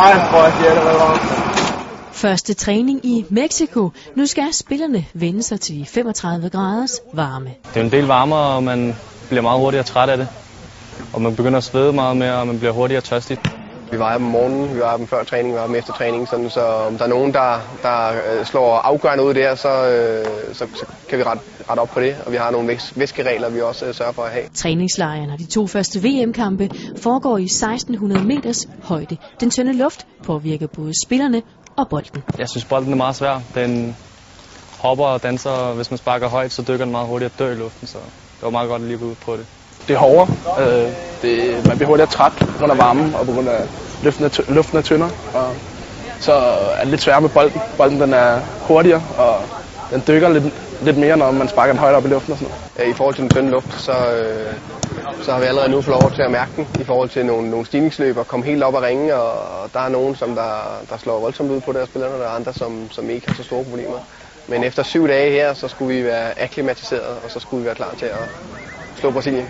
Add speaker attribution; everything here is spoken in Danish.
Speaker 1: Ej, hvor de allerede varme.
Speaker 2: Første træning i Mexico. Nu skal spillerne vende sig til 35 graders varme.
Speaker 3: Det er en del varmere, og man bliver meget hurtigere træt af det. Og man begynder at svede meget mere, og man bliver hurtigere tørstig.
Speaker 4: Vi vejer dem om morgenen, vi vejer dem før træning, vi vejer dem efter træning, sådan, så om der er nogen, der, der øh, slår afgørende ud der, så, øh, så, så kan vi rette, rette op på det, og vi har nogle væs- væskeregler, vi også øh, sørger for at have.
Speaker 2: Træningslejren og de to første VM-kampe foregår i 1600 meters højde. Den tynde luft påvirker både spillerne og bolden.
Speaker 3: Jeg synes, bolden er meget svær. Den hopper og danser, og hvis man sparker højt, så dykker den meget hurtigt og dør i luften, så det var meget godt at lige ud på det.
Speaker 5: Det er hårdere. Øh, det, man bliver hurtigere træt på grund af varmen og på grund af luften er, luften er tyndere. Og så er det lidt sværere med bolden. Bolden den er hurtigere, og den dykker lidt, lidt mere, når man sparker den højt op i luften og sådan noget.
Speaker 4: Øh, I forhold til den tynde luft, så, øh, så har vi allerede nu fået lov til at mærke den i forhold til nogle, nogle stigningsløb og komme helt op og ringe, og, og der er nogen, som der, der slår voldsomt ud på deres spillerne, og der er andre, som, som ikke har så store problemer. Men efter syv dage her, så skulle vi være akklimatiseret, og så skulle vi være klar til at slå Brasilien.